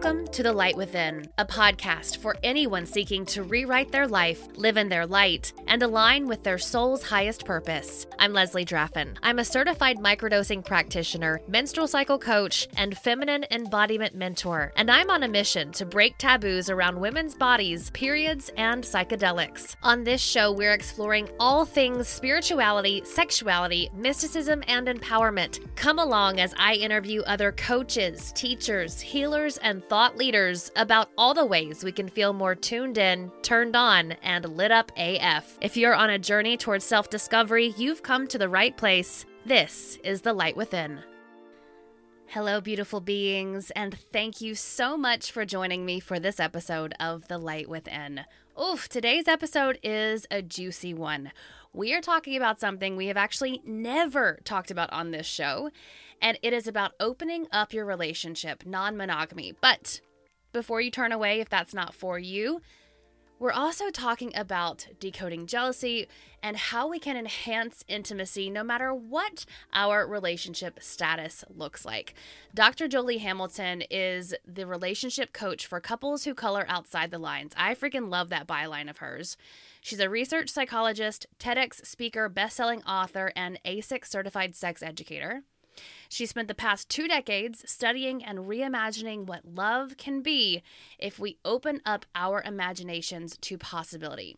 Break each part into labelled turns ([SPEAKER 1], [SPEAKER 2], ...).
[SPEAKER 1] Welcome to The Light Within, a podcast for anyone seeking to rewrite their life, live in their light, and align with their soul's highest purpose. I'm Leslie Draffin. I'm a certified microdosing practitioner, menstrual cycle coach, and feminine embodiment mentor, and I'm on a mission to break taboos around women's bodies, periods, and psychedelics. On this show, we're exploring all things spirituality, sexuality, mysticism, and empowerment. Come along as I interview other coaches, teachers, healers, and thought leaders about all the ways we can feel more tuned in, turned on, and lit up AF. If you're on a journey towards self discovery, you've come to the right place. This is The Light Within. Hello, beautiful beings, and thank you so much for joining me for this episode of The Light Within. Oof, today's episode is a juicy one. We are talking about something we have actually never talked about on this show, and it is about opening up your relationship, non monogamy. But before you turn away, if that's not for you, we're also talking about decoding jealousy and how we can enhance intimacy no matter what our relationship status looks like. Dr. Joli Hamilton is the relationship coach for couples who color outside the lines. I freaking love that byline of hers. She's a research psychologist, TEDx speaker, best-selling author, and AASECT certified sex educator. She spent the past two decades studying and reimagining what love can be if we open up our imaginations to possibility.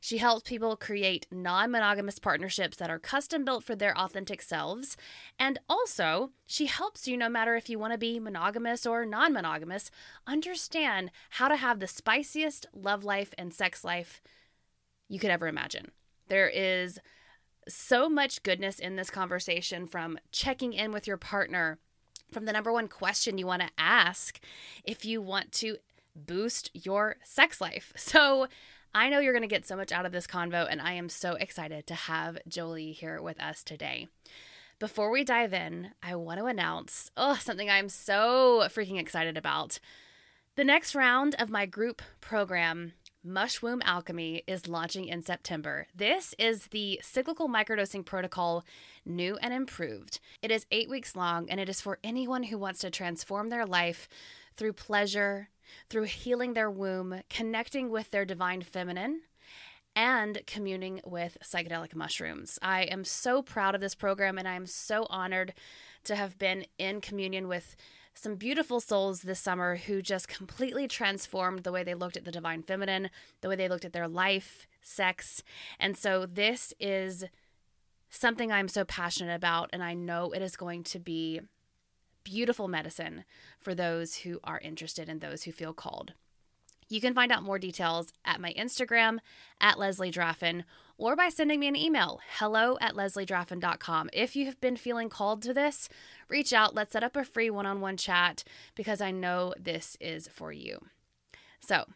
[SPEAKER 1] She helps people create non monogamous partnerships that are custom built for their authentic selves. And also, she helps you, no matter if you want to be monogamous or non monogamous, understand how to have the spiciest love life and sex life you could ever imagine. There is so much goodness in this conversation from checking in with your partner, from the number one question you want to ask if you want to boost your sex life. So, I know you're going to get so much out of this convo, and I am so excited to have Joli here with us today. Before we dive in, I want to announce oh, something I'm so freaking excited about. The next round of my group program Mushwomb Alchemy is launching in September. This is the cyclical microdosing protocol, new and improved. It is eight weeks long, and it is for anyone who wants to transform their life through pleasure, through healing their womb, connecting with their divine feminine, and communing with psychedelic mushrooms. I am so proud of this program, and I am so honored to have been in communion with some beautiful souls this summer who just completely transformed the way they looked at the divine feminine, the way they looked at their life, sex. And so this is something I'm so passionate about, and I know it is going to be beautiful medicine for those who are interested and those who feel called. You can find out more details at my Instagram at Leslie Draffin or by sending me an email, hello at lesliedraffin.com. If you have been feeling called to this, reach out. Let's set up a free one on one chat because I know this is for you. So,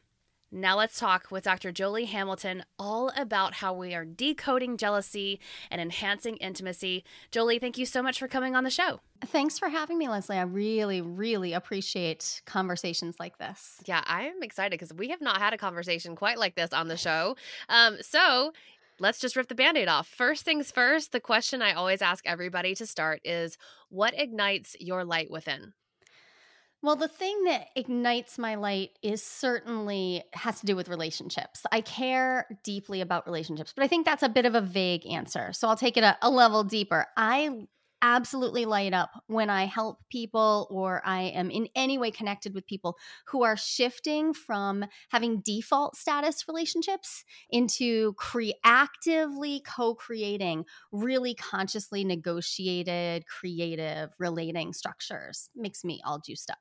[SPEAKER 1] now let's talk with Dr. Joli Hamilton all about how we are decoding jealousy and enhancing intimacy. Joli, thank you so much for coming on the show.
[SPEAKER 2] Thanks for having me, Leslie. I really, really appreciate conversations like this.
[SPEAKER 1] Yeah, I'm excited because we have not had a conversation quite like this on the show. Um, so let's just rip the band aid off. First things first, the question I always ask everybody to start is what ignites your light within?
[SPEAKER 2] Well, the thing that ignites my light is certainly has to do with relationships. I care deeply about relationships, but I think that's a bit of a vague answer. So I'll take it a, a level deeper. I absolutely light up when I help people or I am in any way connected with people who are shifting from having default status relationships into cre- actively co creating really consciously negotiated, creative relating structures. Makes me all juiced up.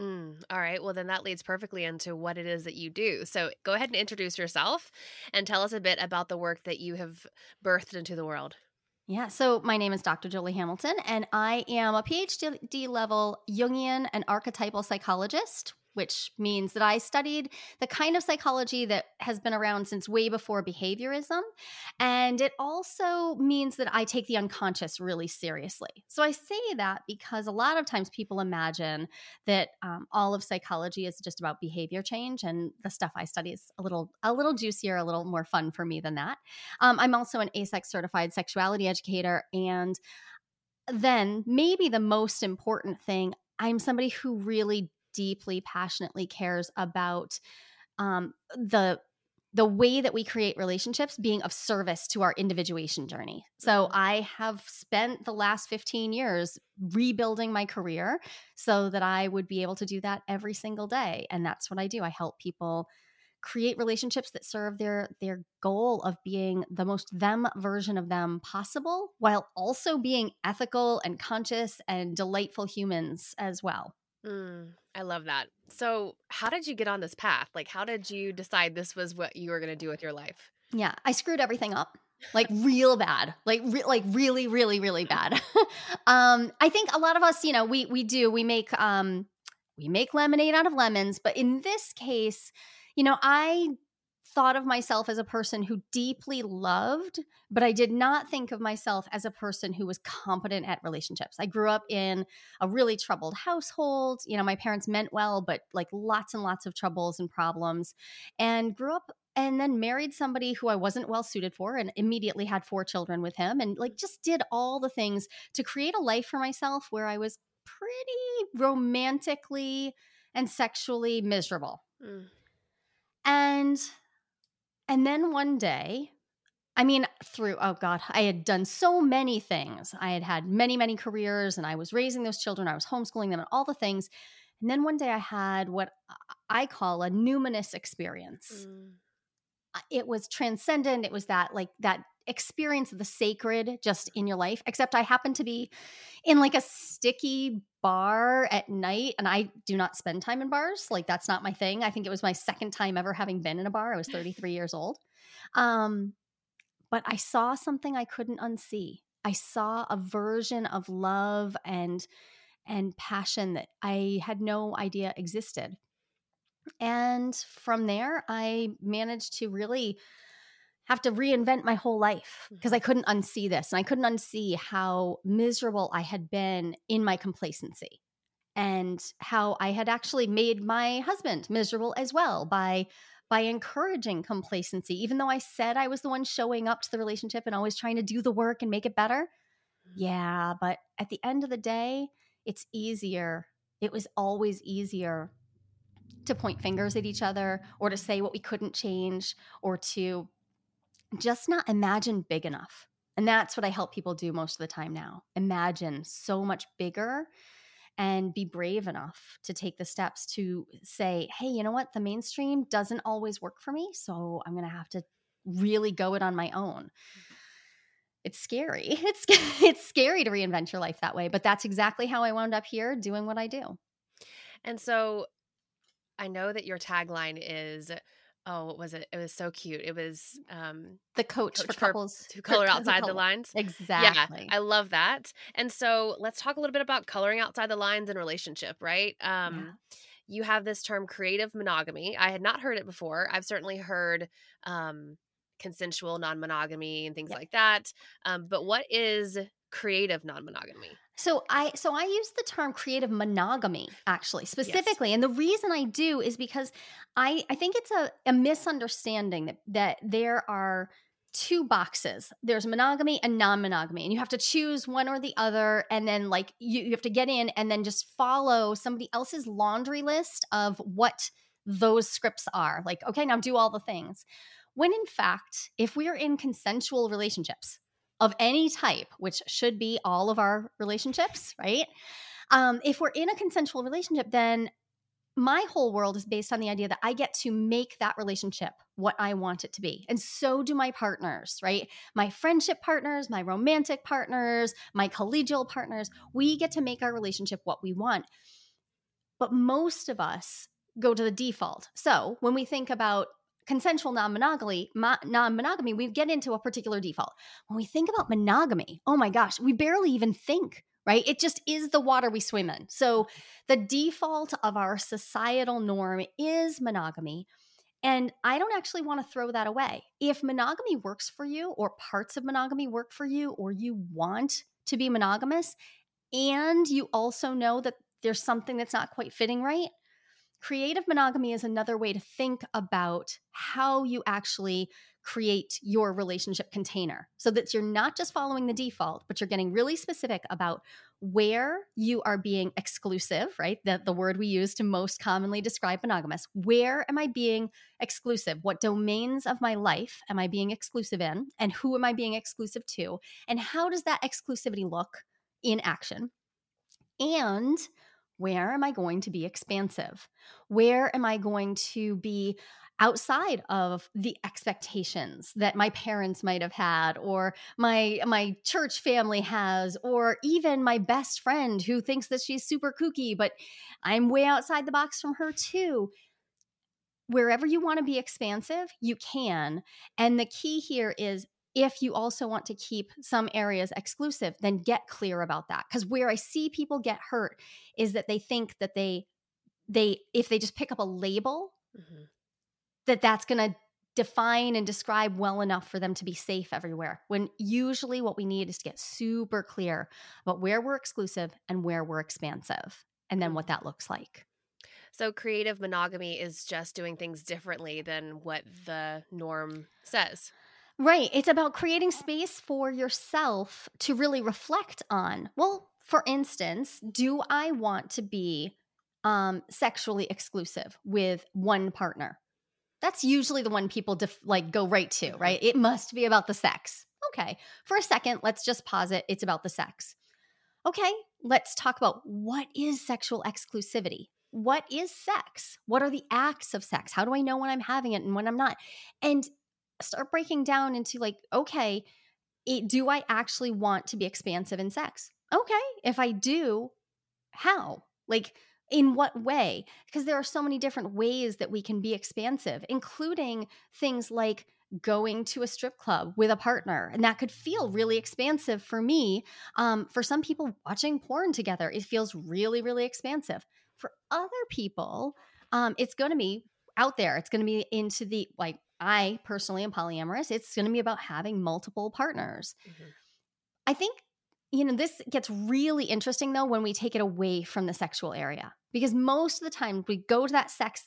[SPEAKER 1] Mm, all right. Well, then that leads perfectly into what it is that you do. So go ahead and introduce yourself and tell us a bit about the work that you have birthed into the world.
[SPEAKER 2] Yeah, so my name is Dr. Joli Hamilton, and I am a PhD level Jungian and archetypal psychologist which means that I studied the kind of psychology that has been around since way before behaviorism. And it also means that I take the unconscious really seriously. So I say that because a lot of times people imagine that um, all of psychology is just about behavior change, and the stuff I study is a little a little juicier, a little more fun for me than that. Um, I'm also an AASECT certified sexuality educator, and then maybe the most important thing I'm somebody who really deeply, passionately cares about um, the the way that we create relationships being of service to our individuation journey. So
[SPEAKER 1] Mm-hmm.
[SPEAKER 2] I have spent the last 15 years rebuilding my career so that I would be able to do that every single day. And that's what I do. I help people create relationships that serve their their goal of being the most them version of them possible while also being ethical and conscious and delightful humans as well.
[SPEAKER 1] Mm, I love that. So, how did you get on this path? Like, how did you decide this was what you were going to do with your life?
[SPEAKER 2] Yeah, I screwed everything up. Like real bad. Like re- like really really really bad. um I think a lot of us, you know, we we do we make um we make lemonade out of lemons, but in this case, you know, I thought of myself as a person who deeply loved, but I did not think of myself as a person who was competent at relationships. I grew up in a really troubled household. You know, my parents meant well, but like lots and lots of troubles and problems, and grew up and then married somebody who I wasn't well suited for and immediately had four children with him and like just did all the things to create a life for myself where I was pretty romantically and sexually miserable.
[SPEAKER 1] Mm.
[SPEAKER 2] And and then one day, I mean, through oh god, I had done so many things. I had had many, many careers, and I was raising those children. I was homeschooling them, and all the things. And then one day, I had what I call a numinous experience.
[SPEAKER 1] Mm.
[SPEAKER 2] It was transcendent. It was that like that experience the sacred just in your life. Except I happened to be in like a sticky bar at night, and I do not spend time in bars. Like that's not my thing. I think it was my second time ever having been in a bar. I was 33 years old. Um, but I saw something I couldn't unsee. I saw a version of love and and passion that I had no idea existed. And from there, I managed to really have to reinvent my whole life because I mm-hmm. couldn't unsee this. And I couldn't unsee how miserable I had been in my complacency and how I had actually made my husband miserable as well by by encouraging complacency even though I said I was the one showing up to the relationship and always trying to do the work and make it better. Mm-hmm. Yeah, but at the end of the day, it's easier. It was always easier to point fingers at each other or to say what we couldn't change or to just not imagine big enough. And that's what I help people do most of the time now. Imagine so much bigger and be brave enough to take the steps to say, hey, you know what? The mainstream doesn't always work for me. So I'm going to have to really go it on my own. Mm-hmm. It's scary. It's it's scary to reinvent your life that way, but that's exactly how I wound up here doing what I do.
[SPEAKER 1] And so, I know that your tagline is, oh, what was it? It was so cute. It was um,
[SPEAKER 2] The coach,
[SPEAKER 1] Coach
[SPEAKER 2] for
[SPEAKER 1] for-
[SPEAKER 2] couples
[SPEAKER 1] to color outside the lines.
[SPEAKER 2] Exactly.
[SPEAKER 1] Yeah, I love that. And so, let's talk a little bit about coloring outside the lines in relationship, right? Um,
[SPEAKER 2] Yeah.
[SPEAKER 1] You have this term creative monogamy. I had not heard it before. I've certainly heard um, consensual non monogamy and things
[SPEAKER 2] Yep.
[SPEAKER 1] like that. Um, but what is creative non monogamy?
[SPEAKER 2] So I so I use the term creative monogamy actually specifically and the reason I do is because I I think it's a, a misunderstanding that that there are two boxes. There's monogamy and non-monogamy and you have to choose one or the other and then like you, you have to get in and then just follow somebody else's laundry list of what those scripts are. Like okay, now do all the things. When in fact, if we are in consensual relationships, of any type, which should be all of our relationships, right? Um, if we're in a consensual relationship, then my whole world is based on the idea that I get to make that relationship what I want it to be. And so do my partners, right? My friendship partners, my romantic partners, my collegial partners. We get to make our relationship what we want. But most of us go to the default. So when we think about consensual non-monogamy mo- non-monogamy we get into a particular default. When we think about monogamy oh my gosh we barely even think right? It just is the water we swim in. So the default of our societal norm is monogamy and i don't actually want to throw that away. If monogamy works for you or parts of monogamy work for you or you want to be monogamous and you also know that there's something that's not quite fitting right creative monogamy is another way to think about how you actually create your relationship container so that you're not just following the default, but you're getting really specific about where you are being exclusive, right? The, the word we use to most commonly describe monogamous. Where am I being exclusive? What domains of my life am I being exclusive in? And who am I being exclusive to? And how does that exclusivity look in action? And where am I going to be expansive? Where am I going to be outside of the expectations that my parents might have had or my my church family has or even my best friend who thinks that she's super kooky but I'm way outside the box from her too wherever you want to be expansive you can and the key here is if you also want to keep some areas exclusive then get clear about that because where i see people get hurt is that they think that they they if they just pick up a label mm-hmm that that's going to define and describe well enough for them to be safe everywhere. When usually what we need is to get super clear about where we're exclusive and where we're expansive, and then what that looks like.
[SPEAKER 1] So, creative monogamy is just doing things differently than what the norm says.
[SPEAKER 2] Right. It's about creating space for yourself to really reflect on. Well, for instance, do I want to be um, sexually exclusive with one partner? That's usually the one people def- like go right to, right? It must be about the sex. Okay. For a second, let's just pause it. It's about the sex. Okay, let's talk about what is sexual exclusivity? What is sex? What are the acts of sex? How do I know when I'm having it and when I'm not? And start breaking down into like, okay, it, do I actually want to be expansive in sex? Okay, if I do, how? Like, in what way? Because there are so many different ways that we can be expansive, including things like going to a strip club with a partner. And that could feel really expansive for me. Um, for some people, watching porn together, it feels really, really expansive. For other people, um, it's going to be out there. It's going to be into the, like, I personally am polyamorous. It's going to be about having multiple partners. Mm-hmm. I think you know, this gets really interesting though when we take it away from the sexual area because most of the time we go to that sex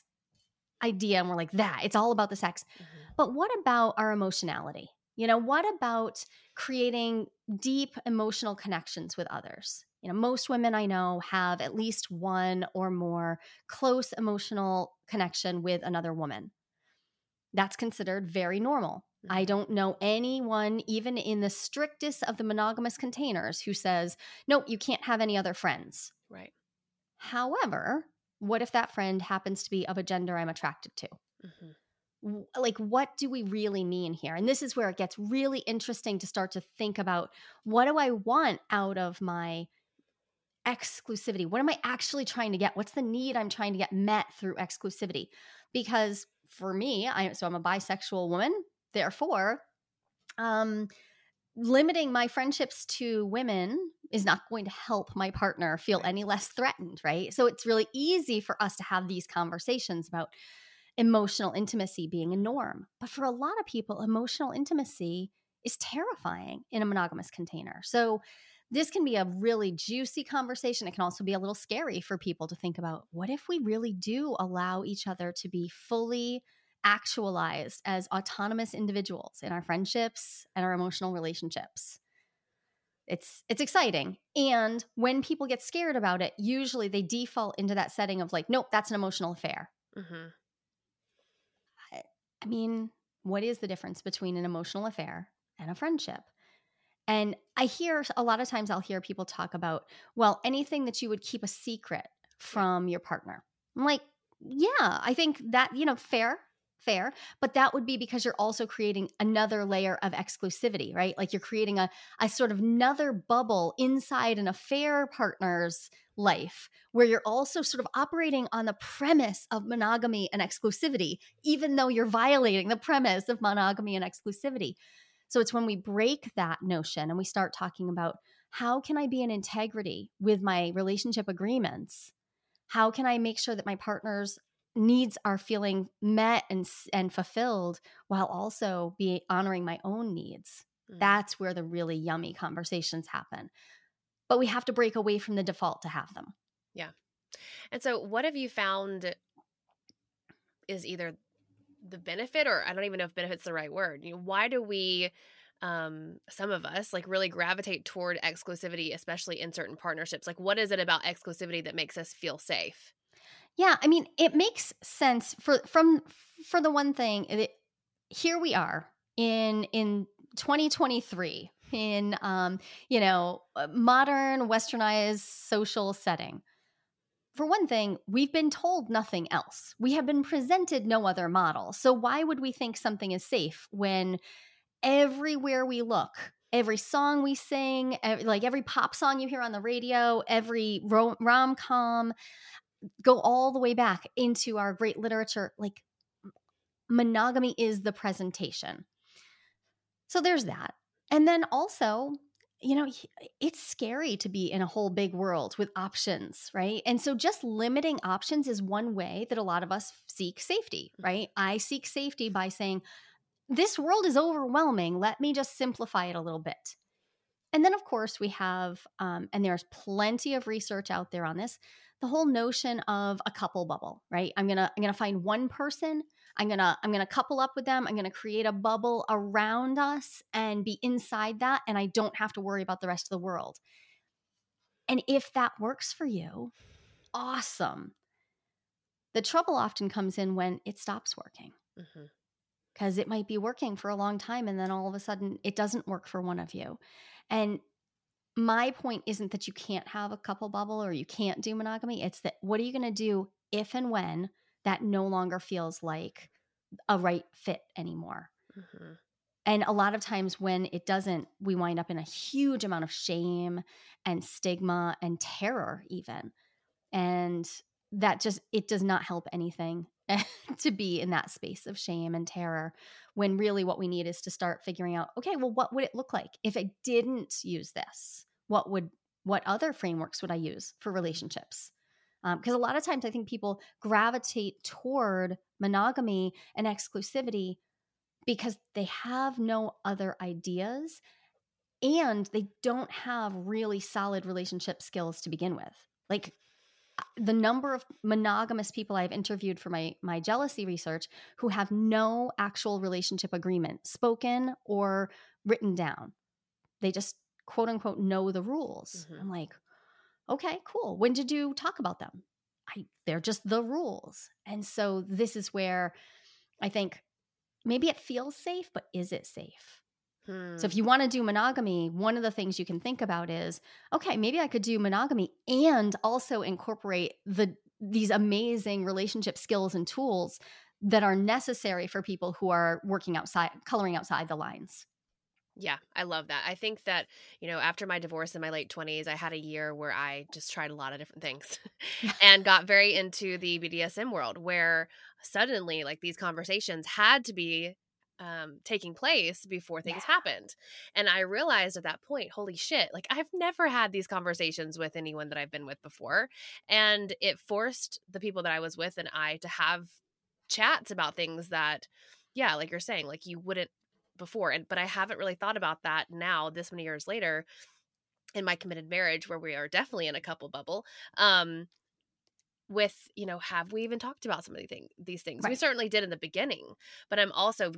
[SPEAKER 2] idea and we're like, that it's all about the sex. Mm-hmm. But what about our emotionality? You know, what about creating deep emotional connections with others? You know, most women I know have at least one or more close emotional connection with another woman. That's considered very normal. I mm-hmm. don't know anyone, even in the strictest of the monogamous containers, who says, no, you can't have any other friends.
[SPEAKER 1] Right.
[SPEAKER 2] However, what if that friend happens to be of a gender I'm attracted to? Mm-hmm. Like, what do we really mean here? And this is where it gets really interesting to start to think about what do I want out of my exclusivity? What am I actually trying to get? What's the need I'm trying to get met through exclusivity? Because for me, I so I'm a bisexual woman. Therefore, um, limiting my friendships to women is not going to help my partner feel any less threatened, right? So it's really easy for us to have these conversations about emotional intimacy being a norm. But for a lot of people, emotional intimacy is terrifying in a monogamous container. So this can be a really juicy conversation. It can also be a little scary for people to think about what if we really do allow each other to be fully actualized as autonomous individuals in our friendships and our emotional relationships. It's it's exciting. And when people get scared about it, usually they default into that setting of like, nope, that's an emotional affair. Mm-hmm. I, I mean, what is the difference between an emotional affair and a friendship? And I hear a lot of times I'll hear people talk about, well, anything that you would keep a secret from your partner. I'm like, yeah, I think that, you know, fair fair but that would be because you're also creating another layer of exclusivity right? Like you're creating a, a sort of another bubble inside an affair partner's life where you're also sort of operating on the premise of monogamy and exclusivity even though you're violating the premise of monogamy and exclusivity so it's when we break that notion and we start talking about how can i be in integrity with my relationship agreements? How can i make sure that my partners needs are feeling met and and fulfilled while also be honoring my own needs? Mm. that's where the really yummy conversations happen. But we have to break away from the default to have them.
[SPEAKER 1] Yeah. And so what have you found is either the benefit or I don't even know if benefit's the right word. You know, why do we um some of us like really gravitate toward exclusivity especially in certain partnerships? Like what is it about exclusivity that makes us feel safe?
[SPEAKER 2] Yeah, I mean, it makes sense for from for the one thing, it, here we are in in 2023 in um, you know, modern westernized social setting for one thing, we've been told nothing else. We have been presented no other model. So why would we think something is safe when everywhere we look, every song we sing, like every pop song you hear on the radio, every rom com, go all the way back into our great literature, like monogamy is the presentation. So there's that. And then also, you know, it's scary to be in a whole big world with options, right? And so just limiting options is one way that a lot of us seek safety, mm. right? I seek safety by saying, this world is overwhelming. Let me just simplify it a little bit. And then, of course, we have, um, and there's plenty of research out there on this, the whole notion of a couple bubble, right? I'm gonna I'm gonna find one person I'm going to I'm going to couple up with them. I'm going to create a bubble around us and be inside that and I don't have to worry about the rest of the world. And if that works for you, awesome. The trouble often comes in when it stops working. Mm-hmm because it might be working for a long time and then all of a sudden it doesn't work for one of you. And my point isn't that you can't have a couple bubble or you can't do monogamy. It's that what are you going to do if and when that no longer feels like a right fit anymore. Mm-hmm. And a lot of times when it doesn't, we wind up in a huge amount of shame and stigma and terror, even. And that just, it does not help anything to be in that space of shame and terror when really what we need is to start figuring out okay well what would it look like if i didn't use this what would what other frameworks would i use for relationships because um, a lot of times I think people gravitate toward monogamy and exclusivity because they have no other ideas and they don't have really solid relationship skills to begin with. Like uh, the number of monogamous people I've interviewed for my my jealousy research who have no actual relationship agreement spoken or written down. They just quote unquote know the rules. Mm-hmm. I'm like, okay, cool. When did you talk about them? I, they're just the rules. And so this is where I think maybe it feels safe, but is it safe? Hmm. So if hmm. you want to do monogamy, one of the things you can think about is, okay, maybe I could do monogamy and also incorporate the these amazing relationship skills and tools that are necessary for people who are working outside coloring outside the lines.
[SPEAKER 1] Yeah, I love that. I think that, you know, after my divorce in my late 20s, I had a year where I just tried a lot of different things and got very into the BDSM world where suddenly like these conversations had to be um, taking place before things yeah. happened. And I realized at that point, holy shit, like I've never had these conversations with anyone that I've been with before. And it forced the people that I was with and I to have chats about things that, yeah, like you're saying, like you wouldn't before and but i haven't really thought about that now this many years later in my committed marriage where we are definitely in a couple bubble um with you know have we even talked about some of these things these things? Right. we certainly did in the beginning but i'm also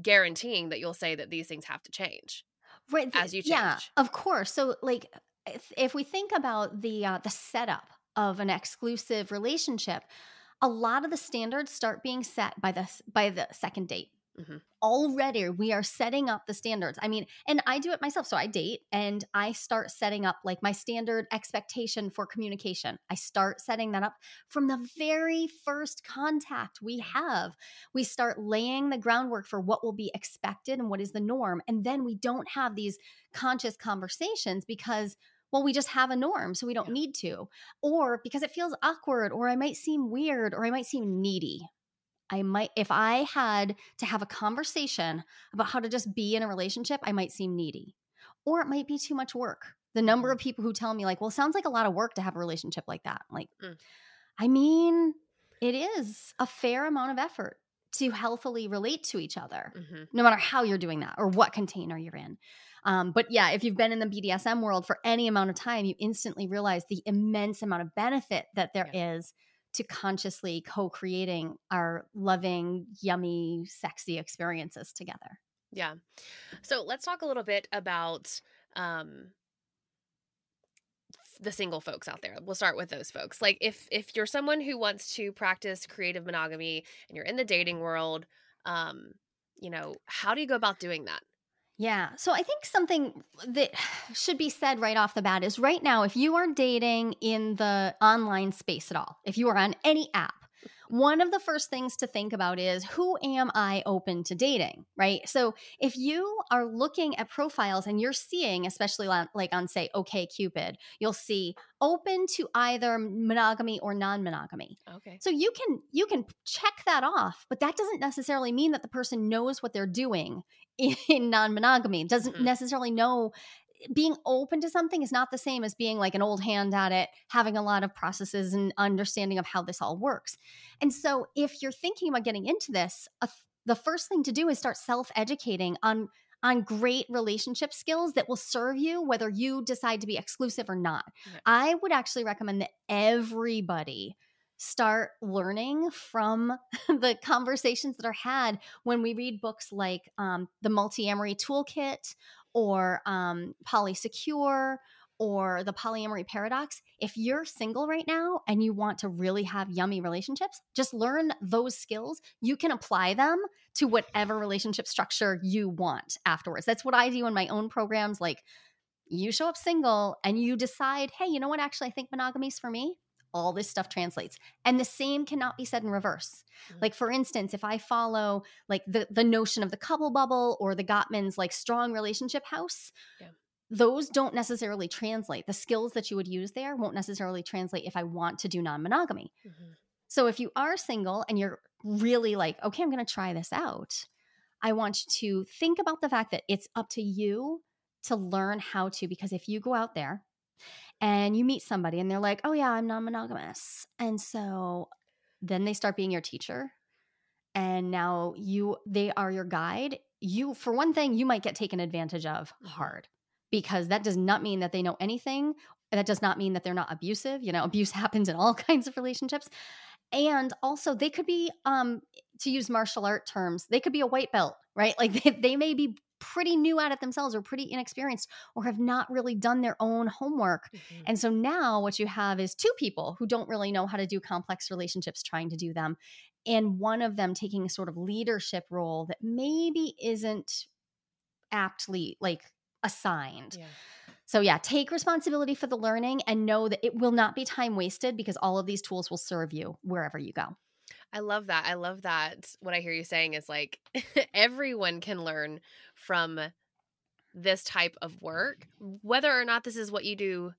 [SPEAKER 1] guaranteeing that you'll say that these things have to change
[SPEAKER 2] right
[SPEAKER 1] as you change.
[SPEAKER 2] yeah of course so like if, if we think about the uh, the setup of an exclusive relationship a lot of the standards start being set by the by the second date Mm-hmm. Already, we are setting up the standards. I mean, and I do it myself. So I date and I start setting up like my standard expectation for communication. I start setting that up from the very first contact we have. We start laying the groundwork for what will be expected and what is the norm. And then we don't have these conscious conversations because well, we just have a norm, so we don't need to. Or because it feels awkward, or I might seem weird, or I might seem needy. I might, if I had to have a conversation about how to just be in a relationship, I might seem needy or it might be too much work. The number mm. of people who tell me, like, well, sounds like a lot of work to have a relationship like that. Like, mm. I mean, it is a fair amount of effort to healthily relate to each other, mm-hmm. no matter how you're doing that or what container you're in. Um, but yeah, if you've been in the BDSM world for any amount of time, you instantly realize the immense amount of benefit that there yeah. is to consciously co-creating our loving yummy sexy experiences together
[SPEAKER 1] yeah so let's talk a little bit about um the single folks out there. We'll start with those folks. Like if if you're someone who wants to practice creative monogamy and you're in the dating world, um, you know, how do you go about doing that?
[SPEAKER 2] Yeah. So I think something that should be said right off the bat is right now, if you are dating in the online space at all, if you are on any app, one of the first things to think about is who am I open to dating, right? So if you are looking at profiles and you're seeing, especially like on, say, OK Cupid, you'll see open to either monogamy or non-monogamy.
[SPEAKER 1] Okay.
[SPEAKER 2] So you can you can check that off, but that doesn't necessarily mean that the person knows what they're doing in non-monogamy. Doesn't mm-hmm. necessarily know being open to something is not the same as being like an old hand at it, having a lot of processes and understanding of how this all works. And so, if you're thinking about getting into this, the first thing to do is start self-educating on on great relationship skills that will serve you whether you decide to be exclusive or not. I would actually recommend that everybody start learning from the conversations that are had when we read books like um, the Multiamory Toolkit or um, polysecure or the polyamory paradox, if you're single right now and you want to really have yummy relationships, just learn those skills. You can apply them to whatever relationship structure you want afterwards. That's what I do in my own programs. Like, you show up single and you decide, hey, you know what? Actually, I think monogamy's for me all this stuff translates and the same cannot be said in reverse mm-hmm. like for instance if i follow like the the notion of the couple bubble or the gottman's like strong relationship house yeah. those don't necessarily translate the skills that you would use there won't necessarily translate if i want to do non-monogamy mm-hmm. so if you are single and you're really like okay i'm going to try this out i want you to think about the fact that it's up to you to learn how to because if you go out there and you meet somebody and they're like, oh, yeah, I'm non monogamous. And so then they start being your teacher. And now you, they are your guide. You, for one thing, you might get taken advantage of mm-hmm. hard because that does not mean that they know anything. That does not mean that they're not abusive. You know, abuse happens in all kinds of relationships. And also, they could be, um, to use martial art terms, they could be a white belt, right? Like they, they may be pretty new at it themselves or pretty inexperienced or have not really done their own homework. Mm-hmm. And so now what you have is two people who don't really know how to do complex relationships trying to do them. And one of them taking a sort of leadership role that maybe isn't aptly like assigned. Yeah. So, yeah, take responsibility for the learning and know that it will not be time wasted because all of these tools will serve you wherever you go.
[SPEAKER 1] I love that. I love that. What I hear you saying is like everyone can learn from this type of work, whether or not this is what you do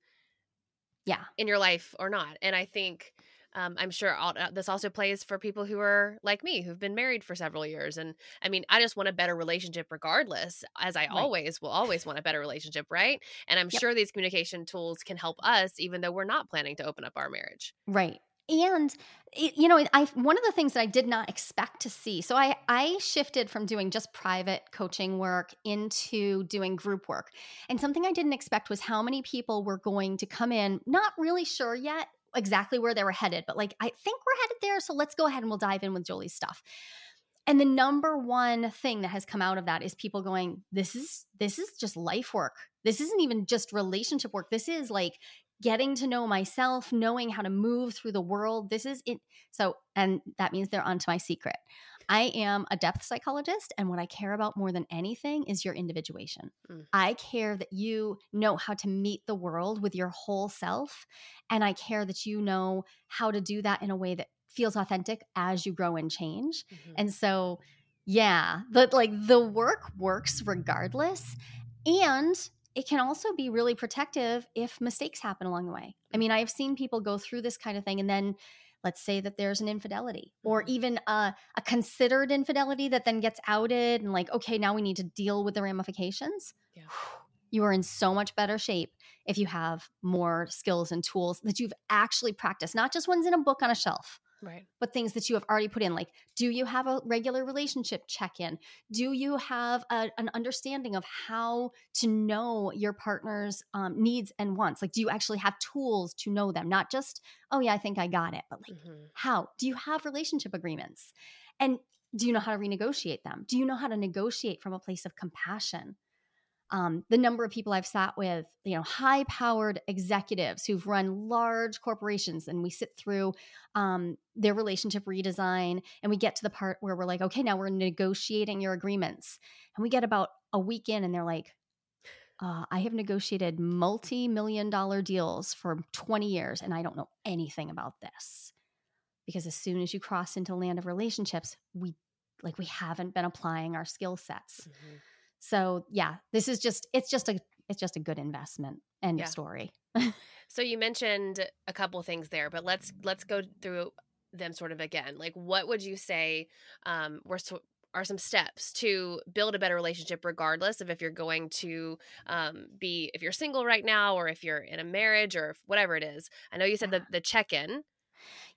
[SPEAKER 2] yeah
[SPEAKER 1] in your life or not and i think um, i'm sure all, uh, this also plays for people who are like me who've been married for several years and i mean i just want a better relationship regardless as i right. always will always want a better relationship right and i'm yep. sure these communication tools can help us even though we're not planning to open up our marriage
[SPEAKER 2] right and you know i one of the things that i did not expect to see so i i shifted from doing just private coaching work into doing group work. And something i didn't expect was how many people were going to come in not really sure yet exactly where they were headed but like i think we're headed there so let's go ahead and we'll dive in with joli's stuff. And the number one thing that has come out of that is people going this is this is just life work. This isn't even just relationship work. This is like getting to know myself, knowing how to move through the world. This is it. So, and that means they're onto my secret. I am a depth psychologist, and what I care about more than anything is your individuation. Mm. I care that you know how to meet the world with your whole self, and I care that you know how to do that in a way that feels authentic as you grow and change. Mm-hmm. And so, yeah, but like the work works regardless. And it can also be really protective if mistakes happen along the way. I mean, I've seen people go through this kind of thing and then let's say that there's an infidelity or mm-hmm. even a, a, considered infidelity that then gets outed and like okay now we need to deal with the ramifications yeah. you are in so much better shape if you have more skills and tools that you've actually practiced not just ones in a book on a shelf
[SPEAKER 1] Right.
[SPEAKER 2] But things that you have already put in, like, do you have a regular relationship check in? Do you have a, an understanding of how to know your partner's um, needs and wants? Like, do you actually have tools to know them? Not just, oh, yeah, I think I got it, but like, mm-hmm. how? Do you have relationship agreements? And do you know how to renegotiate them? Do you know how to negotiate from a place of compassion? Um, the number of people I've sat with, you know, high powered executives who've run large corporations, and we sit through um, their relationship redesign, and we get to the part where we're like, okay, now we're negotiating your agreements, and we get about a week in, and they're like, uh, I have negotiated multi million dollar deals for 20 years, and I don't know anything about this. Because as soon as you cross into land of relationships, we like we haven't been applying our skill sets. Mm-hmm so yeah, this is just it's just a it's just a good investment. End yeah. of story.
[SPEAKER 1] so you mentioned a couple things there, but let's let's go through them sort of again. Like what would you say um were so, are some steps to build a better relationship regardless of if you're going to um, be if you're single right now or if you're in a marriage or whatever it is i know you said yeah. the, the check-in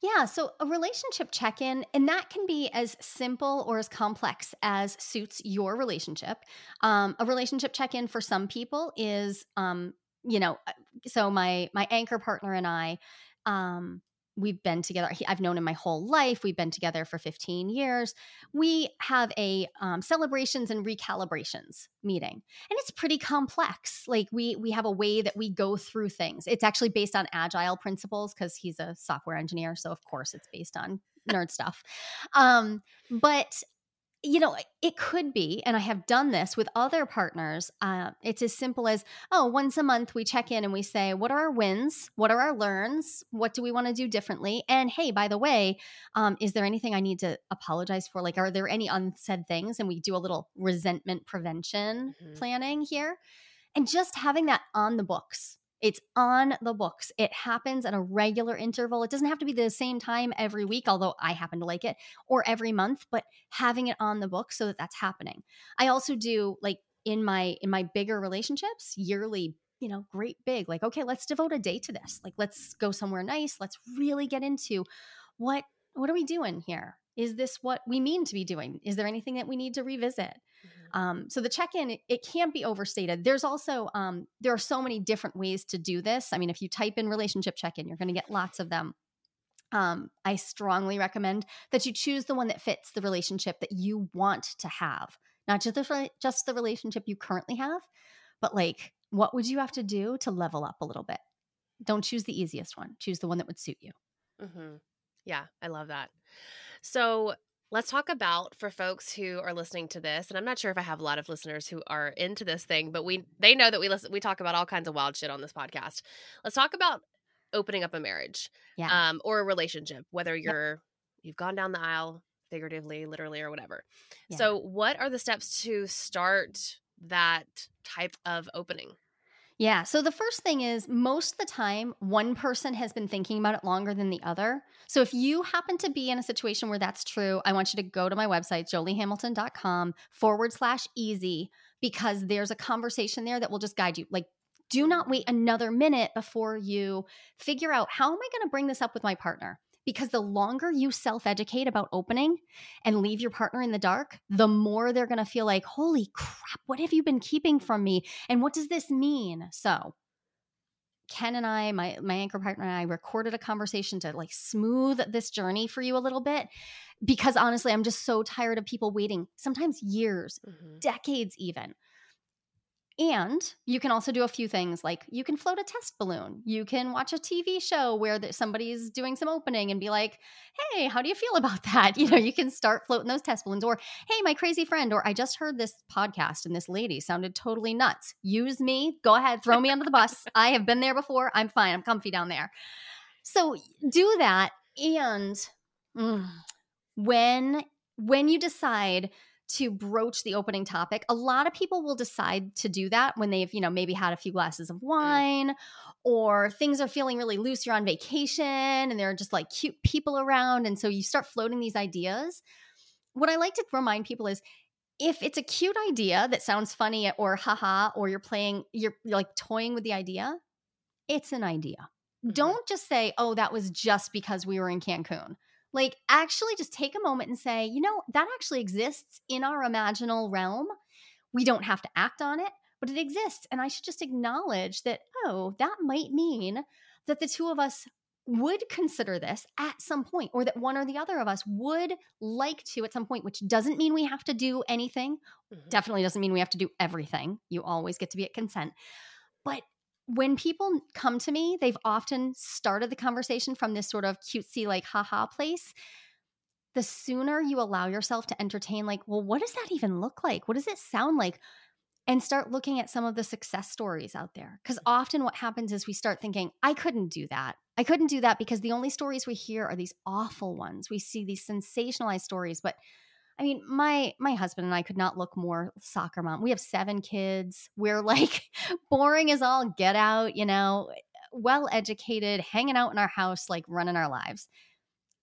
[SPEAKER 2] yeah, so a relationship check in, and that can be as simple or as complex as suits your relationship. Um, a relationship check in for some people is, um, you know, uh, so my my anchor partner and I, um, we've been together he, i've known him my whole life we've been together for 15 years we have a um, celebrations and recalibrations meeting and it's pretty complex like we we have a way that we go through things. It's actually based on agile principles because he's a software engineer so of course it's based on nerd stuff. Um, but you know, it could be, and I have done this with other partners. Uh, it's as simple as, oh, once a month we check in and we say, what are our wins? What are our learns? What do we want to do differently? And hey, by the way, um, is there anything I need to apologize for? Like, are there any unsaid things? And we do a little resentment prevention mm-hmm. planning here. And just having that on the books it's on the books. It happens at a regular interval. It doesn't have to be the same time every week, although I happen to like it, or every month, but having it on the books so that that's happening. I also do like in my in my bigger relationships, yearly you know, great big, like, okay, let's devote a day to this. Like, let's go somewhere nice. Let's really get into what what are we doing here? Is this what we mean to be doing? Is there anything that we need to revisit? Um, so the check-in it, it, can't be overstated. There's also um, there are so many different ways to do this. I mean, if you type in relationship check-in, you're going to get lots of them. Um, I strongly recommend that you choose the one that fits the relationship that you want to have, not just the just the relationship you currently have, but like what would you have to do to level up a little bit? Don't choose the easiest one. Choose the one that would suit you.
[SPEAKER 1] Mm-hmm. Yeah, I love that. So Let's talk about for folks who are listening to this, and I'm not sure if I have a lot of listeners who are into this thing, but we they know that we listen we talk about all kinds of wild shit on this podcast. Let's talk about opening up a marriage, yeah. um, or a relationship, whether you're yep. you've gone down the aisle figuratively, literally, or whatever. Yeah. So, what are the steps to start that type of opening?
[SPEAKER 2] Yeah. So the first thing is most of the time, one person has been thinking about it longer than the other. So if you happen to be in a situation where that's true, I want you to go to my website, joliehamilton.com forward slash easy, because there's a conversation there that will just guide you. Like, do not wait another minute before you figure out how am I going to bring this up with my partner? Because the longer you self educate about opening and leave your partner in the dark, the more they're going to feel like, holy crap, what have you been keeping from me? And what does this mean? So, Ken and I, my my anchor partner and I recorded a conversation to like smooth this journey for you a little bit because honestly, I'm just so tired of people waiting sometimes years, mm-hmm. decades even and you can also do a few things like you can float a test balloon. You can watch a TV show where somebody's doing some opening and be like, hey, how do you feel about that? You know, you can start floating those test balloons. Or, hey, my crazy friend, or I just heard this podcast and this lady sounded totally nuts. Use me. Go ahead, throw me under the bus. I have been there before. I'm fine. I'm comfy down there. So do that. And mm, when when you decide to broach the opening topic. A lot of people will decide to do that when they've, you know, maybe had a few glasses of mm. wine or things are feeling really loose. You're on vacation and there are just like cute people around. And so you start floating these ideas. What I like to remind people is if it's a cute idea that sounds funny or haha, or you're playing, you're, you're like toying with the idea, it's an idea. Mm-hmm. Don't just say, oh, that was just because we were in Cancun Like, actually, just take a moment and say, you know, that actually exists in our imaginal realm. We don't have to act on it, but it exists. And I should just acknowledge that, oh, that might mean that the two of us would consider this at some point, or that one or the other of us would like to at some point, which doesn't mean we have to do anything. Mm-hmm. Definitely doesn't mean we have to do everything. You always get to be at consent. But when people come to me, they've often started the conversation from this sort of cutesy, like, haha place. The sooner you allow yourself to entertain, like, well, what does that even look like? What does it sound like? And start looking at some of the success stories out there. Because mm. often what happens is we start thinking, I couldn't do that. I couldn't do that because the only stories we hear are these awful ones. We see these sensationalized stories, but I mean, my my husband and I could not look more soccer mom. We have seven kids. We're like boring as all get out, you know, well educated, hanging out in our house, like running our lives.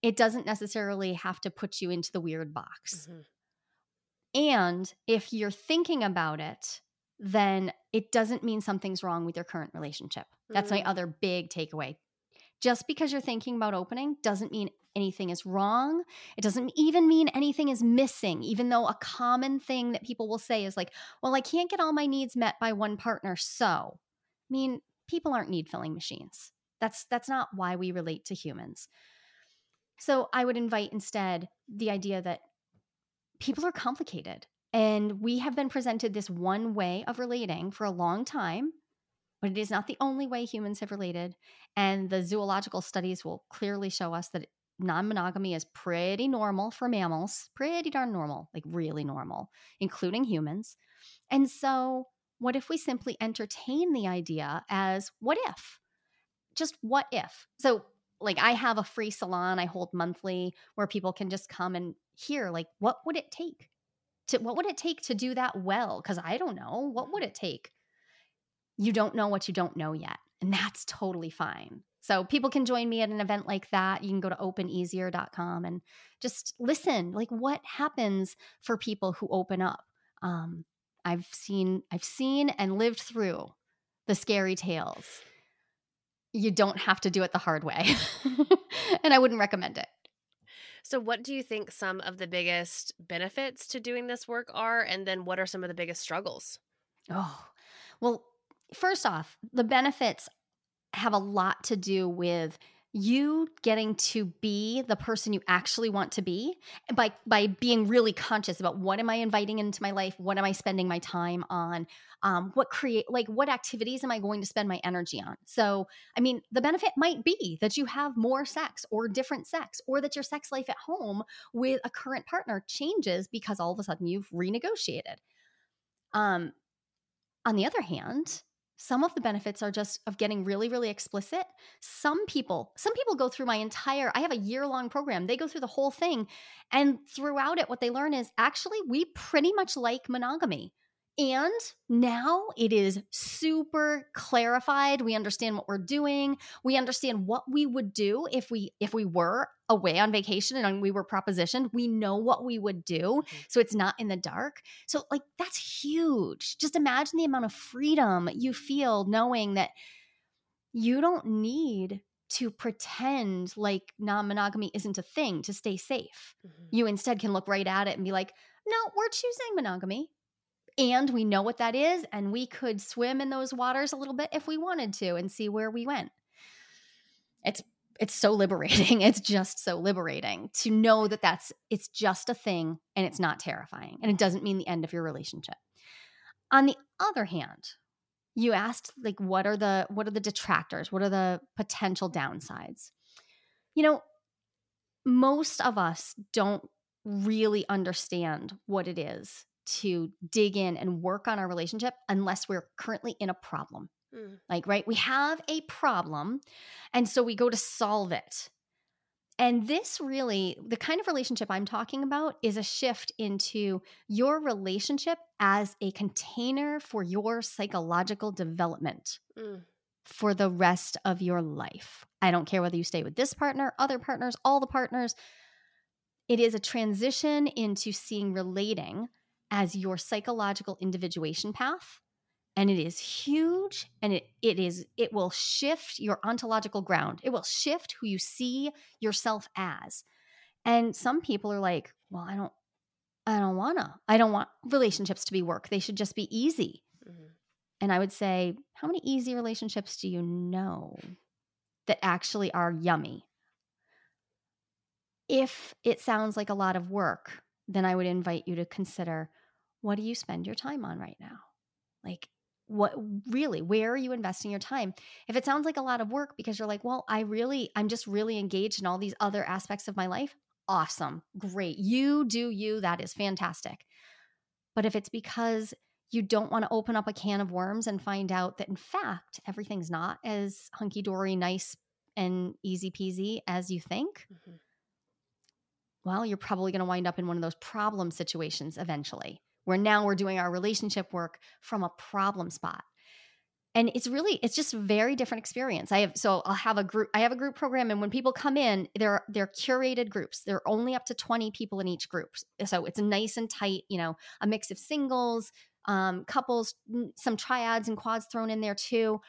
[SPEAKER 2] It doesn't necessarily have to put you into the weird box. Mm-hmm. And if you're thinking about it, then it doesn't mean something's wrong with your current relationship. That's mm-hmm. my other big takeaway. Just because you're thinking about opening doesn't mean anything is wrong. It doesn't even mean anything is missing, even though a common thing that people will say is like, well, I can't get all my needs met by one partner. So, I mean, people aren't need filling machines. That's that's not why we relate to humans. So, I would invite instead the idea that people are complicated and we have been presented this one way of relating for a long time but it is not the only way humans have related. And the zoological studies will clearly show us that non monogamy is pretty normal for mammals, pretty darn normal, like really normal, including humans. And so, what if we simply entertain the idea as what if? Just what if? So, like, I have a free salon I hold monthly where people can just come and hear, like, what would it take? To, what would it take to do that well? Because I don't know. What would it take? You don't know what you don't know yet. And that's totally fine. So people can join me at an event like that. You can go to openeasier.com and just listen. Like what happens for people who open up? Um, I've seen, I've seen and lived through the scary tales. You don't have to do it the hard way. and I wouldn't recommend it.
[SPEAKER 1] So, what do you think some of the biggest benefits to doing this work are? And then, what are some of the biggest struggles?
[SPEAKER 2] Oh, well, first off, the benefits have a lot to do with you getting to be the person you actually want to be by by being really conscious about what am I inviting into my life, what am I spending my time on, um, what create like what activities am I going to spend my energy on. So, I mean, the benefit might be that you have more sex or different sex, or that your sex life at home with a current partner changes because all of a sudden you've renegotiated. Um, on the other hand, some of the benefits are just of getting really really explicit some people some people go through my entire i have a year long program they go through the whole thing and throughout it what they learn is actually we pretty much like monogamy and now it is super clarified. We understand what we're doing. We understand what we would do if we if we were away on vacation and we were propositioned. We know what we would do. Mm-hmm. So it's not in the dark. So like that's huge. Just imagine the amount of freedom you feel knowing that you don't need to pretend like non-monogamy isn't a thing to stay safe. Mm-hmm. You instead can look right at it and be like, "No, we're choosing monogamy and we know what that is and we could swim in those waters a little bit if we wanted to and see where we went it's it's so liberating it's just so liberating to know that that's it's just a thing and it's not terrifying and it doesn't mean the end of your relationship. On the other hand you asked like what are the what are the detractors? What are the potential downsides? You know most of us don't really understand what it is to dig in and work on our relationship unless we're currently in a problem. Mm. Like, right? We have a problem. And so we go to solve it. And this really, the kind of relationship I'm talking about is a shift into your relationship as a container for your psychological development mm. for the rest of your life. I don't care whether you stay with this partner, other partners, all the partners. It is a transition into seeing relating as your psychological individuation path and it is huge and it, it is it will shift your ontological ground it will shift who you see yourself as And some people are like, well, I don't I don't want to. I don't want relationships to be work. They should just be easy. Mm-hmm. And I would say, how many easy relationships do you know that actually are yummy? If it sounds like a lot of work, then I would invite you to consider what do you spend your time on right now? Like, what really, where are you investing your time? If it sounds like a lot of work because you're like, well, I really, I'm just really engaged in all these other aspects of my life, awesome, great. You do you, that is fantastic. But if it's because you don't want to open up a can of worms and find out that in fact everything's not as hunky dory, nice, and easy peasy as you think, mm-hmm. well, you're probably going to wind up in one of those problem situations eventually, where now we're doing our relationship work from a problem spot. And it's really it's just a very different experience. I have so i'll have a group i have a group program and when people come in they're they're curated groups. They're only up to 20 people in each group. So it's nice and tight you know a mix of singles um, couples some triads and quads thrown in there too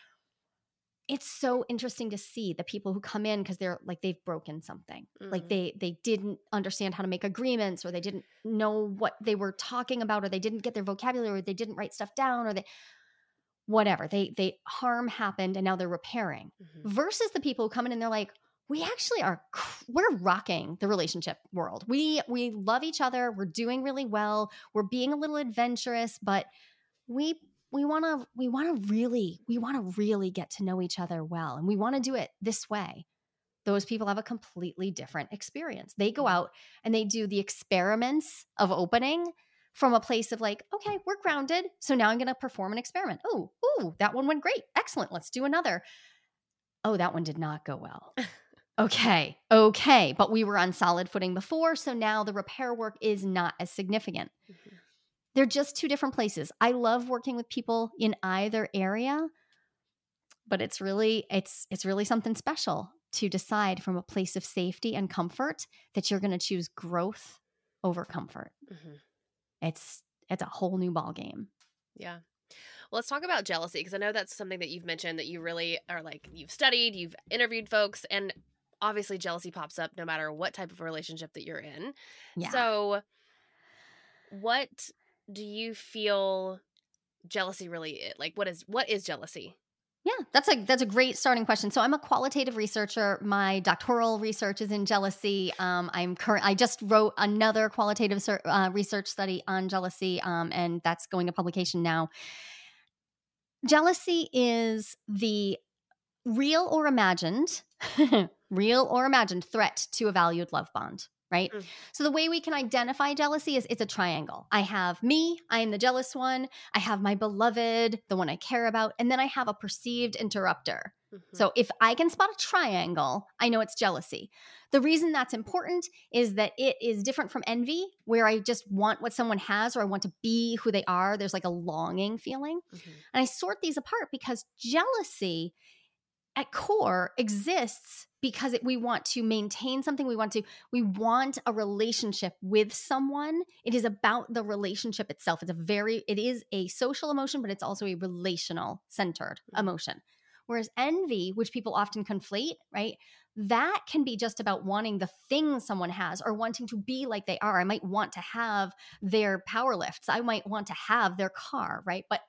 [SPEAKER 2] it's so interesting to see the people who come in because they're like they've broken something. Mm-hmm. like they they didn't understand how to make agreements or they didn't know what they were talking about or they didn't get their vocabulary or they didn't write stuff down or they whatever. They they harm happened and now they're repairing mm-hmm. versus the people who come in and they're like we actually are we're rocking the relationship world. We we love each other. We're doing really well. We're being a little adventurous but we we want to we want to really we want to really get to know each other well and we want to do it this way those people have a completely different experience they go mm-hmm. out and they do the experiments of opening from a place of like, okay, we're grounded. So now I'm going to perform an experiment. Oh, ooh, that one went great. Excellent. Let's do another. Oh, that one did not go well. okay, okay. But we were on solid footing before. So now the repair work is not as significant. Mm-hmm. They're just two different places. I love working with people in either area, but it's really it's it's really something special to decide from a place of safety and comfort that you're going to choose growth over comfort. Mm-hmm it's it's a whole new ball game.
[SPEAKER 1] Yeah. Well, let's talk about jealousy because I know that's something that you've mentioned that you really are like you've studied, you've interviewed folks, and obviously jealousy pops up no matter what type of relationship that you're in. Yeah. So, what do you feel jealousy really? Like, what is what is jealousy?
[SPEAKER 2] Yeah, that's a that's a great starting question. So I'm a qualitative researcher. My doctoral research is in jealousy. Um, I'm current. I just wrote another qualitative ser- uh, research study on jealousy, um, and that's going to publication now. Jealousy is the real or imagined, real or imagined threat to a valued love bond right? Mm. So the way we can identify jealousy is it's a triangle. I have me, I am the jealous one. I have my beloved, the one I care about, and then I have a perceived interrupter. Mm-hmm. So if I can spot a triangle, I know it's jealousy. The reason that's important is that it is different from envy, where I just want what someone has or I want to be who they are. There's like a longing feeling. Mm-hmm. And I sort these apart because jealousy at core exists because it, we want to maintain something we want to we want a relationship with someone. It is about the relationship itself. It's a very it is a social emotion but it's also a relational centered mm-hmm. emotion. Whereas envy which people often conflate right that can be just about wanting the thing someone has or wanting to be like they are. I might want to have their power lifts. I might want to have their car right? But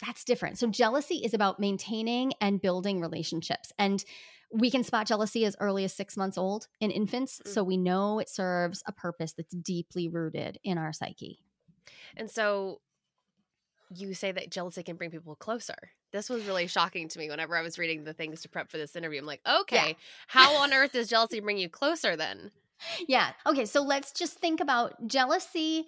[SPEAKER 2] that's different. So jealousy is about maintaining and building relationships. And we can spot jealousy as early as six months old in infants. Mm-hmm. So we know it serves a purpose that's deeply rooted in our psyche.
[SPEAKER 1] And so you say that jealousy can bring people closer. This was really shocking to me whenever I was reading the things to prep for this interview. I'm like, okay, yeah. how on earth does jealousy bring you closer then?
[SPEAKER 2] Yeah. Okay. So let's just think about jealousy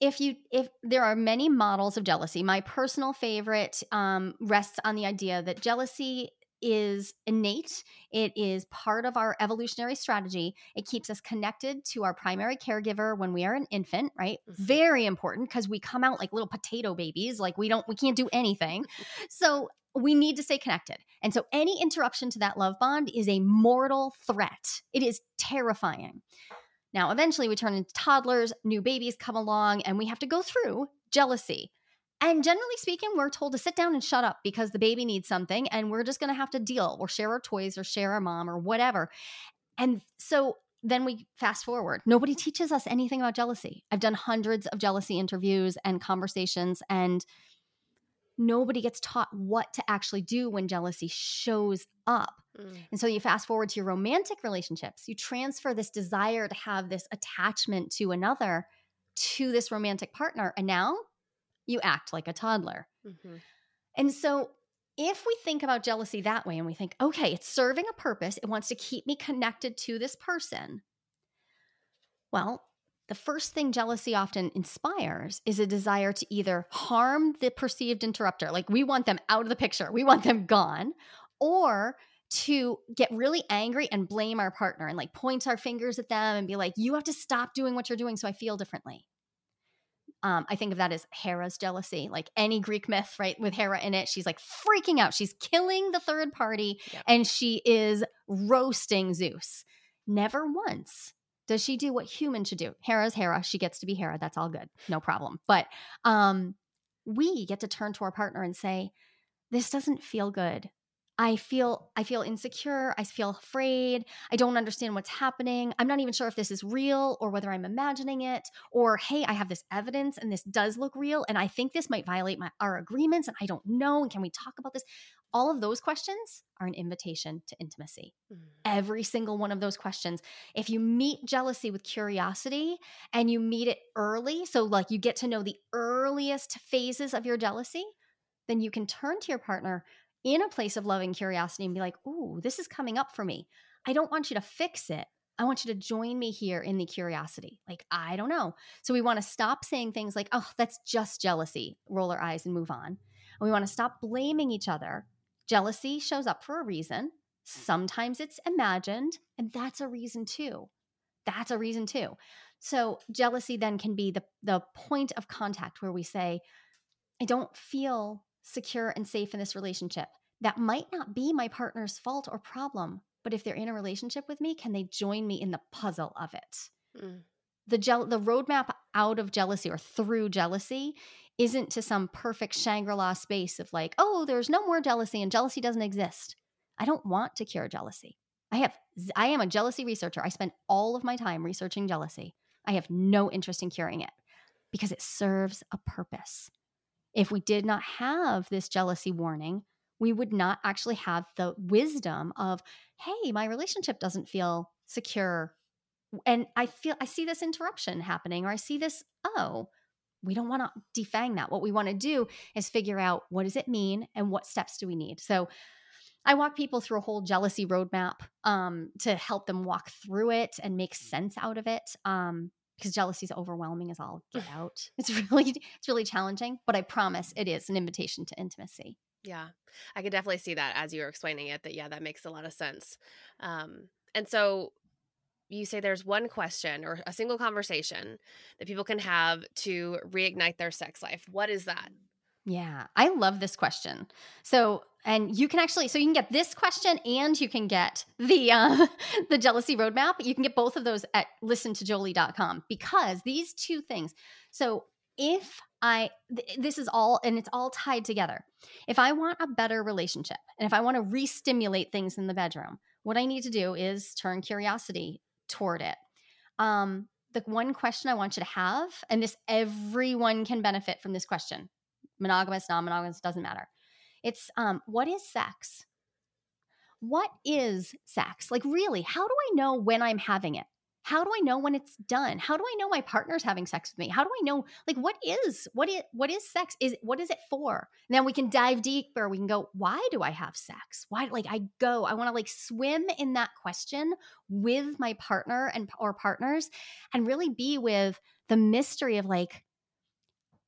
[SPEAKER 2] if you if there are many models of jealousy my personal favorite um, rests on the idea that jealousy is innate. It is part of our evolutionary strategy. It keeps us connected to our primary caregiver when we are an infant right? Mm-hmm. very important because we come out like little potato babies like we don't we can't do anything. So we need to stay connected. And so any interruption to that love bond is a mortal threat. It is terrifying now, eventually we turn into toddlers, new babies come along, and we have to go through jealousy. And generally speaking, we're told to sit down and shut up because the baby needs something, and we're just going to have to deal or share our toys or share our mom or whatever. And so then we fast forward. Nobody teaches us anything about jealousy. I've done hundreds of jealousy interviews and conversations, and nobody gets taught what to actually do when jealousy shows up. Mm. And so you fast forward to your romantic relationships, you transfer this desire to have this attachment to another to this romantic partner. And now you act like a toddler. Mm-hmm. And so if we think about jealousy that way and we think, okay, it's serving a purpose, it wants to keep me connected to this person. Well, the first thing jealousy often inspires is a desire to either harm the perceived interrupter, like we want them out of the picture, we want them gone, or to get really angry and blame our partner and like point our fingers at them and be like, you have to stop doing what you're doing so I feel differently. Um, I think of that as Hera's jealousy, like any Greek myth, right? With Hera in it, she's like freaking out. She's killing the third party yep. and she is roasting Zeus. Never once does she do what humans should do. Hera's Hera. She gets to be Hera. That's all good. No problem. But um, we get to turn to our partner and say, this doesn't feel good. I feel I feel insecure, I feel afraid, I don't understand what's happening. I'm not even sure if this is real or whether I'm imagining it or hey, I have this evidence and this does look real and I think this might violate my our agreements and I don't know and can we talk about this? All of those questions are an invitation to intimacy. Mm. Every single one of those questions. If you meet jealousy with curiosity and you meet it early, so like you get to know the earliest phases of your jealousy, then you can turn to your partner in a place of loving curiosity and be like, ooh, this is coming up for me. I don't want you to fix it. I want you to join me here in the curiosity. Like, I don't know. So we want to stop saying things like, oh, that's just jealousy, roll our eyes and move on. And we want to stop blaming each other. Jealousy shows up for a reason. Sometimes it's imagined, and that's a reason too. That's a reason too. So jealousy then can be the the point of contact where we say, I don't feel secure and safe in this relationship. That might not be my partner's fault or problem, but if they're in a relationship with me, can they join me in the puzzle of it? Mm. The gel- the roadmap out of jealousy or through jealousy isn't to some perfect Shangri-La space of like, oh, there's no more jealousy and jealousy doesn't exist. I don't want to cure jealousy. I have I am a jealousy researcher. I spend all of my time researching jealousy. I have no interest in curing it because it serves a purpose. If we did not have this jealousy warning, we would not actually have the wisdom of, hey, my relationship doesn't feel secure. And I feel I see this interruption happening, or I see this, oh, we don't want to defang that. What we want to do is figure out what does it mean and what steps do we need. So I walk people through a whole jealousy roadmap um, to help them walk through it and make sense out of it. Um, because jealousy is overwhelming as all get out. It's really it's really challenging, but I promise it is an invitation to intimacy.
[SPEAKER 1] Yeah, I could definitely see that as you were explaining it. That yeah, that makes a lot of sense. Um, and so you say there's one question or a single conversation that people can have to reignite their sex life. What is that?
[SPEAKER 2] Yeah, I love this question. So, and you can actually, so you can get this question and you can get the uh, the jealousy roadmap. You can get both of those at listentojoli.com because these two things. So, if I, th- this is all, and it's all tied together. If I want a better relationship and if I want to re stimulate things in the bedroom, what I need to do is turn curiosity toward it. Um, the one question I want you to have, and this everyone can benefit from this question monogamous, non monogamous, doesn't matter. It's um, what is sex? What is sex? Like, really, how do I know when I'm having it? How do I know when it's done? How do I know my partner's having sex with me? How do I know like what is what is what is sex? Is what is it for? And then we can dive deeper. We can go, why do I have sex? Why like I go, I want to like swim in that question with my partner and or partners and really be with the mystery of like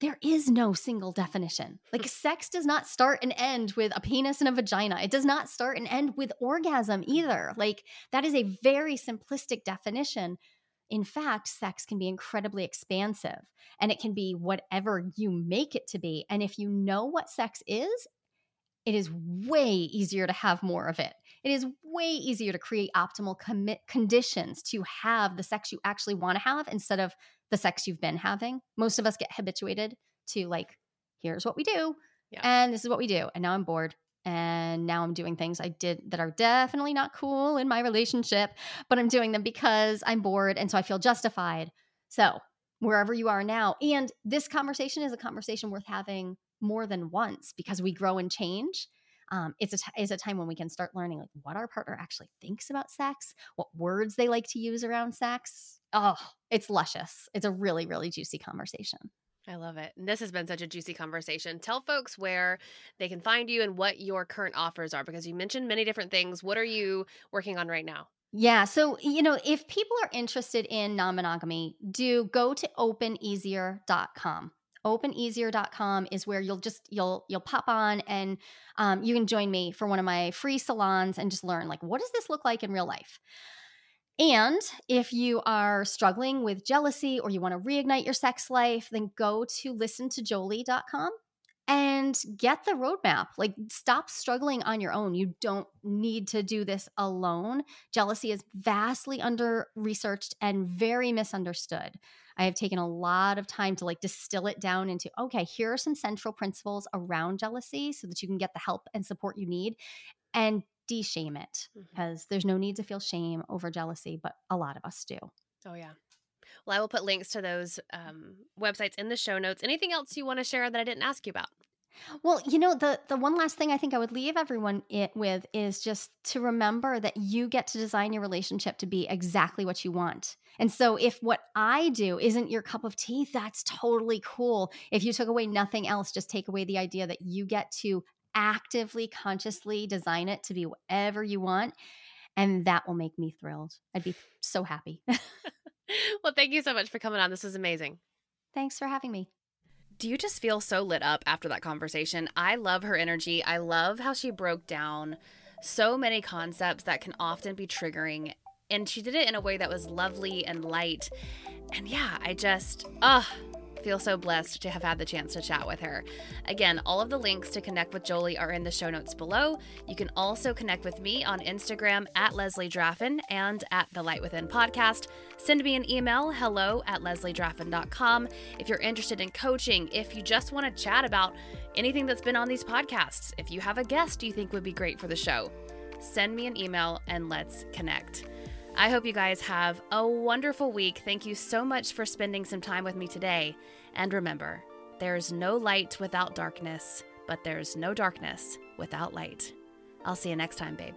[SPEAKER 2] there is no single definition. Like hmm. sex does not start and end with a penis and a vagina. It does not start and end with orgasm either. Like that is a very simplistic definition. In fact, sex can be incredibly expansive and it can be whatever you make it to be. And if you know what sex is, it is way easier to have more of it. It is way easier to create optimal commit conditions to have the sex you actually want to have instead of the sex you've been having. Most of us get habituated to like, here's what we do, yeah. and this is what we do, and now I'm bored. And now I'm doing things I did that are definitely not cool in my relationship, but I'm doing them because I'm bored. And so I feel justified. So wherever you are now, and this conversation is a conversation worth having more than once because we grow and change. Um, it's a t- it's a time when we can start learning like what our partner actually thinks about sex, what words they like to use around sex. Oh, it's luscious. It's a really really juicy conversation.
[SPEAKER 1] I love it. And this has been such a juicy conversation. Tell folks where they can find you and what your current offers are because you mentioned many different things. What are you working on right now?
[SPEAKER 2] Yeah. So, you know, if people are interested in non monogamy, do go to openeasier.com openeasier.com is where you'll just you'll you'll pop on and um, you can join me for one of my free salons and just learn like what does this look like in real life and if you are struggling with jealousy or you want to reignite your sex life then go to listentojoli.com and get the roadmap. Like, stop struggling on your own. You don't need to do this alone. Jealousy is vastly under researched and very misunderstood. I have taken a lot of time to like distill it down into okay, here are some central principles around jealousy so that you can get the help and support you need and de shame it because mm-hmm. there's no need to feel shame over jealousy, but a lot of us do.
[SPEAKER 1] Oh, yeah. Well, I will put links to those um, websites in the show notes. Anything else you want to share that I didn't ask you about?
[SPEAKER 2] Well, you know, the the one last thing I think I would leave everyone it with is just to remember that you get to design your relationship to be exactly what you want. And so if what I do isn't your cup of tea, that's totally cool. If you took away nothing else, just take away the idea that you get to actively consciously design it to be whatever you want and that will make me thrilled. I'd be so happy.
[SPEAKER 1] well, thank you so much for coming on. This was amazing.
[SPEAKER 2] Thanks for having me.
[SPEAKER 1] Do you just feel so lit up after that conversation? I love her energy. I love how she broke down so many concepts that can often be triggering. And she did it in a way that was lovely and light. And yeah, I just, ugh, feel so blessed to have had the chance to chat with her. Again, all of the links to connect with Joli are in the show notes below. You can also connect with me on Instagram at Leslie Draffin and at the Light Within podcast. Send me an email, hello at lesliedraffin.com. If you're interested in coaching, if you just want to chat about anything that's been on these podcasts, if you have a guest you think would be great for the show, send me an email and let's connect. I hope you guys have a wonderful week. Thank you so much for spending some time with me today. And remember, there's no light without darkness, but there's no darkness without light. I'll see you next time, babe.